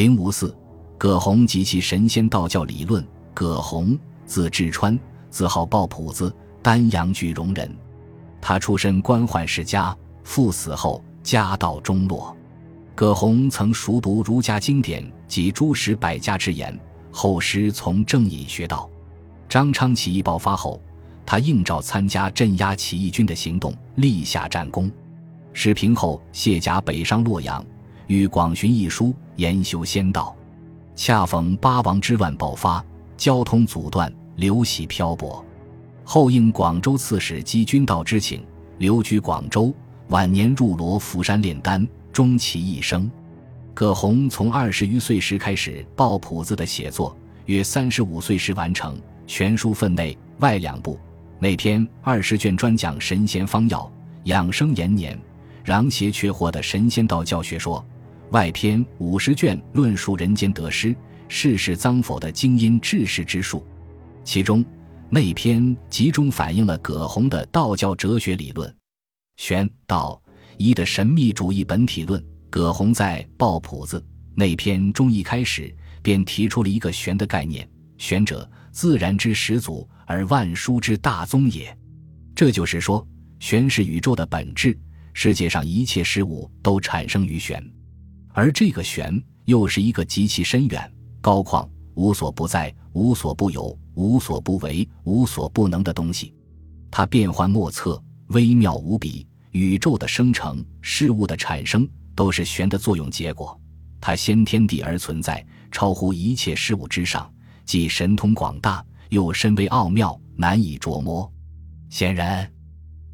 零五四，葛洪及其神仙道教理论。葛洪，字志川，字号抱朴子，丹阳句容人。他出身官宦世家，父死后家道中落。葛洪曾熟读儒家经典及诸史百家之言，后师从郑隐学道。张昌起义爆发后，他应召参加镇压起义军的行动，立下战功。事平后，卸甲北上洛阳，欲广寻一书，研修仙道。恰逢八王之乱爆发，交通阻断，流徙漂泊。后应广州刺史姬君道之请，留居广州。晚年入罗浮山炼丹。终其一生，葛洪从二十余岁时开始抱朴子的写作，约三十五岁时完成全书，分内外两部，内篇二十卷专讲神仙方药、养生延年、攘邪缺货的神仙道教学说；外篇五十卷论述人间得失、世事脏否的精英治世之术。其中内篇集中反映了葛洪的道教哲学理论，玄道。一的神秘主义本体论，葛洪在《抱朴子》内篇中一开始便提出了一个“玄”的概念：“玄者，自然之始祖，而万殊之大宗也。”这就是说，玄是宇宙的本质，世界上一切事物都产生于玄，而这个玄又是一个极其深远、高旷、无所不在、无所不有、无所不为、无所不能的东西，它变幻莫测，微妙无比。宇宙的生成，事物的产生，都是玄的作用结果。它先天地而存在，超乎一切事物之上，既神通广大，又深微奥妙，难以捉摸。显然，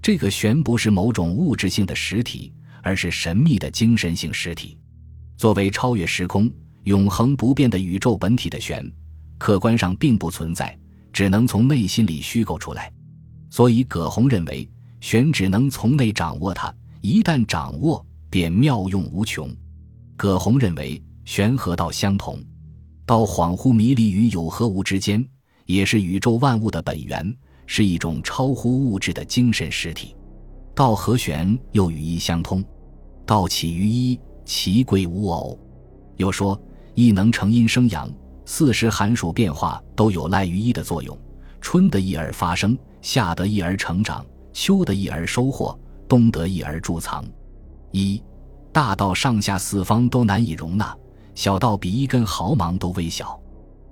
这个玄不是某种物质性的实体，而是神秘的精神性实体。作为超越时空、永恒不变的宇宙本体的玄，客观上并不存在，只能从内心里虚构出来。所以，葛洪认为。玄只能从内掌握它，一旦掌握，便妙用无穷。葛洪认为，玄和道相同，道恍惚迷离于有和无之间，也是宇宙万物的本源，是一种超乎物质的精神实体。道和玄又与一相通，道起于一，其贵无偶。又说，一能成阴生阳，四时寒暑变化都有赖于一的作用。春得一而发生，夏得一而成长。秋得一而收获，冬得一而贮藏。一大道上下四方都难以容纳，小道比一根毫芒都微小。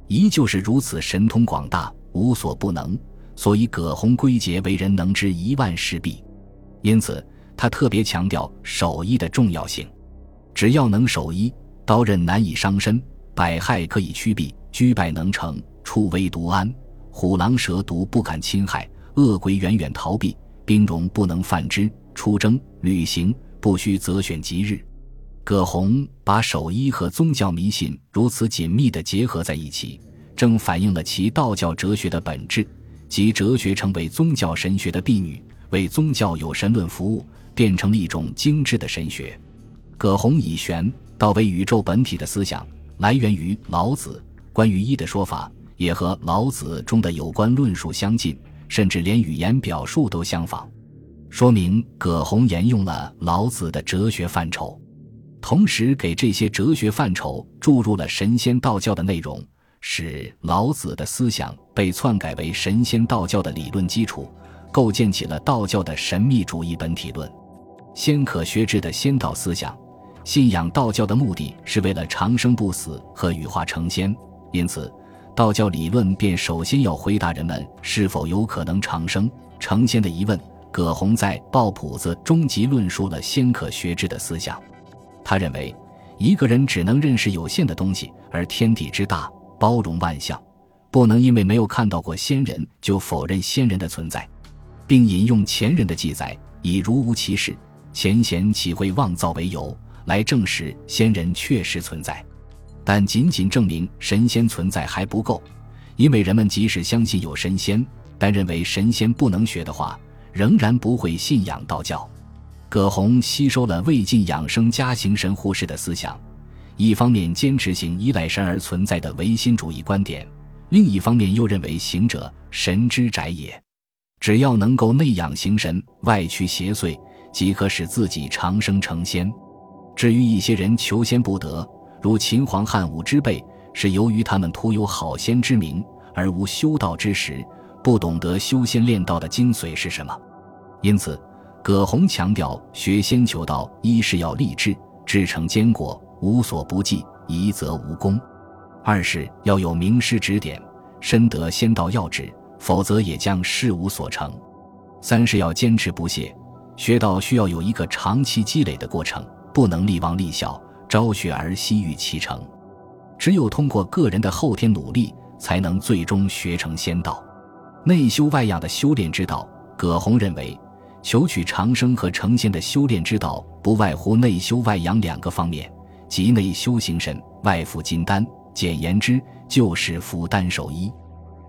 一就是如此神通广大，无所不能。所以葛洪归结为人能知一万事毕。因此他特别强调守一的重要性。只要能守一，刀刃难以伤身，百害可以驱避，居败能成，处危独安，虎狼蛇毒不敢侵害，恶鬼远远逃避。兵戎不能犯之，出征旅行不需择选吉日。葛洪把守一和宗教迷信如此紧密地结合在一起，正反映了其道教哲学的本质，即哲学成为宗教神学的婢女，为宗教有神论服务，变成了一种精致的神学。葛洪以玄道为宇宙本体的思想，来源于老子关于一的说法，也和老子中的有关论述相近。甚至连语言表述都相仿，说明葛洪沿用了老子的哲学范畴，同时给这些哲学范畴注入了神仙道教的内容，使老子的思想被篡改为神仙道教的理论基础，构建起了道教的神秘主义本体论。先可学制的仙道思想，信仰道教的目的是为了长生不死和羽化成仙，因此。道教理论便首先要回答人们是否有可能长生成仙的疑问。葛洪在《抱朴子》终极论述了仙可学之的思想。他认为，一个人只能认识有限的东西，而天地之大，包容万象，不能因为没有看到过仙人就否认仙人的存在，并引用前人的记载，以如无其事，前贤岂会妄造为由，来证实仙人确实存在。但仅仅证明神仙存在还不够，因为人们即使相信有神仙，但认为神仙不能学的话，仍然不会信仰道教。葛洪吸收了魏晋养生家行神护士的思想，一方面坚持性依赖神而存在的唯心主义观点，另一方面又认为行者神之宅也，只要能够内养形神，外驱邪祟，即可使自己长生成仙。至于一些人求仙不得，如秦皇汉武之辈，是由于他们徒有好仙之名而无修道之实，不懂得修仙炼道的精髓是什么。因此，葛洪强调学仙求道，一是要立志，志成坚果，无所不济，一则无功；二是要有名师指点，深得仙道要旨，否则也将事无所成；三是要坚持不懈。学道需要有一个长期积累的过程，不能立王立小，朝学而夕欲其成。只有通过个人的后天努力，才能最终学成仙道。内修外养的修炼之道，葛洪认为，求取长生和成仙的修炼之道，不外乎内修外养两个方面，即内修形神，外服金丹。简言之，就是服丹守医。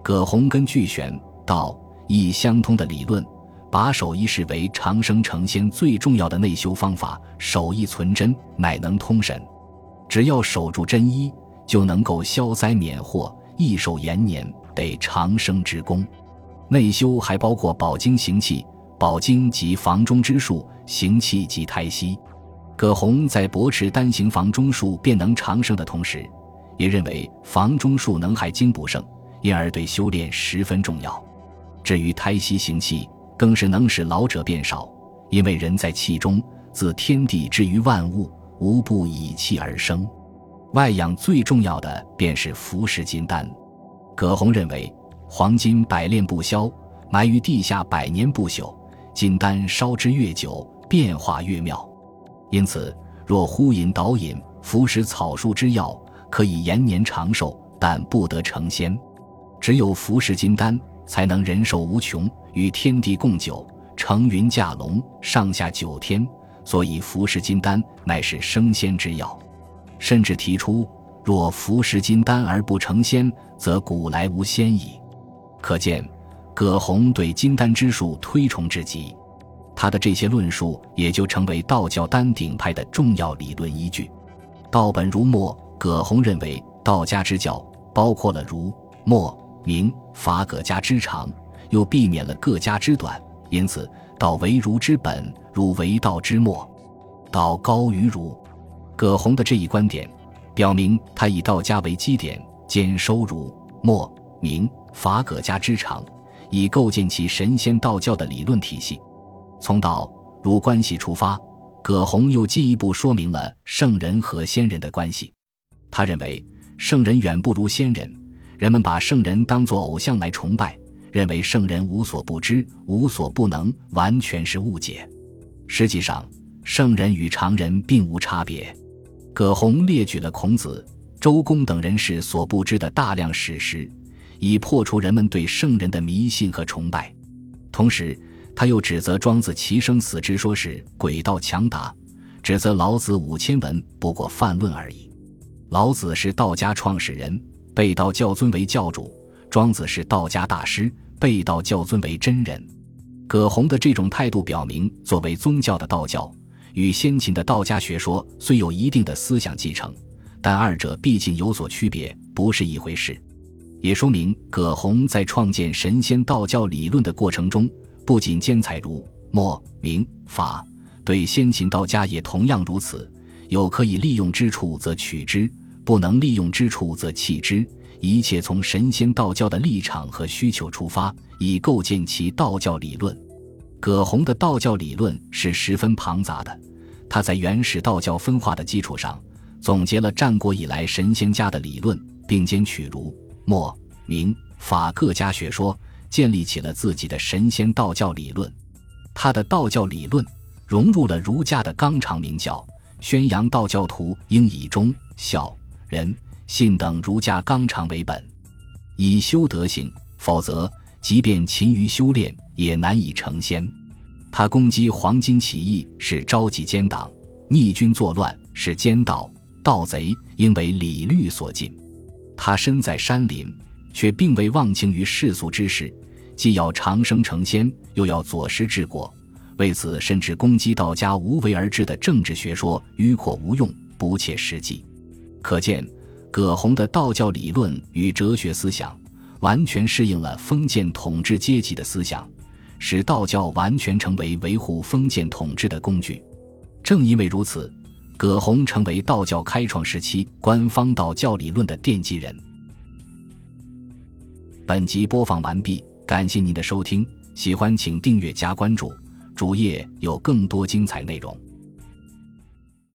葛洪根据玄道义相通的理论。把守医视为长生成仙最重要的内修方法，守医存真，乃能通神。只要守住真医，就能够消灾免祸、益寿延年，得长生之功。内修还包括保精行气，保精即房中之术，行气即胎息。葛洪在驳斥单行房中术便能长生的同时，也认为房中术能害精不胜，因而对修炼十分重要。至于胎息行气，更是能使老者变少，因为人在气中，自天地之于万物，无不以气而生。外养最重要的便是服食金丹。葛洪认为，黄金百炼不消，埋于地下百年不朽；金丹烧之越久，变化越妙。因此，若呼饮导饮，服食草树之药，可以延年长寿，但不得成仙。只有服食金丹。才能人寿无穷，与天地共久，乘云驾龙，上下九天。所以服食金丹乃是升仙之药，甚至提出若服食金丹而不成仙，则古来无仙矣。可见葛洪对金丹之术推崇至极，他的这些论述也就成为道教丹鼎派的重要理论依据。道本如墨，葛洪认为道家之教包括了儒、墨。明法葛家之长，又避免了各家之短，因此道为儒之本，儒为道之末，道高于儒。葛洪的这一观点，表明他以道家为基点，兼收儒、墨、明、法葛家之长，以构建其神仙道教的理论体系。从道儒关系出发，葛洪又进一步说明了圣人和仙人的关系。他认为，圣人远不如仙人。人们把圣人当作偶像来崇拜，认为圣人无所不知、无所不能，完全是误解。实际上，圣人与常人并无差别。葛洪列举了孔子、周公等人士所不知的大量史实，以破除人们对圣人的迷信和崇拜。同时，他又指责庄子其生死之说是诡道强达，指责老子五千文不过泛论而已。老子是道家创始人。被道教尊为教主，庄子是道家大师，被道教尊为真人。葛洪的这种态度表明，作为宗教的道教与先秦的道家学说虽有一定的思想继承，但二者毕竟有所区别，不是一回事。也说明葛洪在创建神仙道教理论的过程中，不仅兼采儒、墨、明、法，对先秦道家也同样如此。有可以利用之处，则取之。不能利用之处则弃之，一切从神仙道教的立场和需求出发，以构建其道教理论。葛洪的道教理论是十分庞杂的，他在原始道教分化的基础上，总结了战国以来神仙家的理论，并兼取儒、墨、明、法各家学说，建立起了自己的神仙道教理论。他的道教理论融入了儒家的纲常名教，宣扬道教徒应以忠孝。仁信等儒家纲常为本，以修德行，否则即便勤于修炼，也难以成仙。他攻击黄巾起义是召集奸党，逆军作乱是奸盗盗贼，应为礼律所禁。他身在山林，却并未忘情于世俗之事，既要长生成仙，又要左师治国。为此，甚至攻击道家无为而治的政治学说，迂阔无用，不切实际。可见，葛洪的道教理论与哲学思想完全适应了封建统治阶级的思想，使道教完全成为维护封建统治的工具。正因为如此，葛洪成为道教开创时期官方道教理论的奠基人。本集播放完毕，感谢您的收听，喜欢请订阅加关注，主页有更多精彩内容。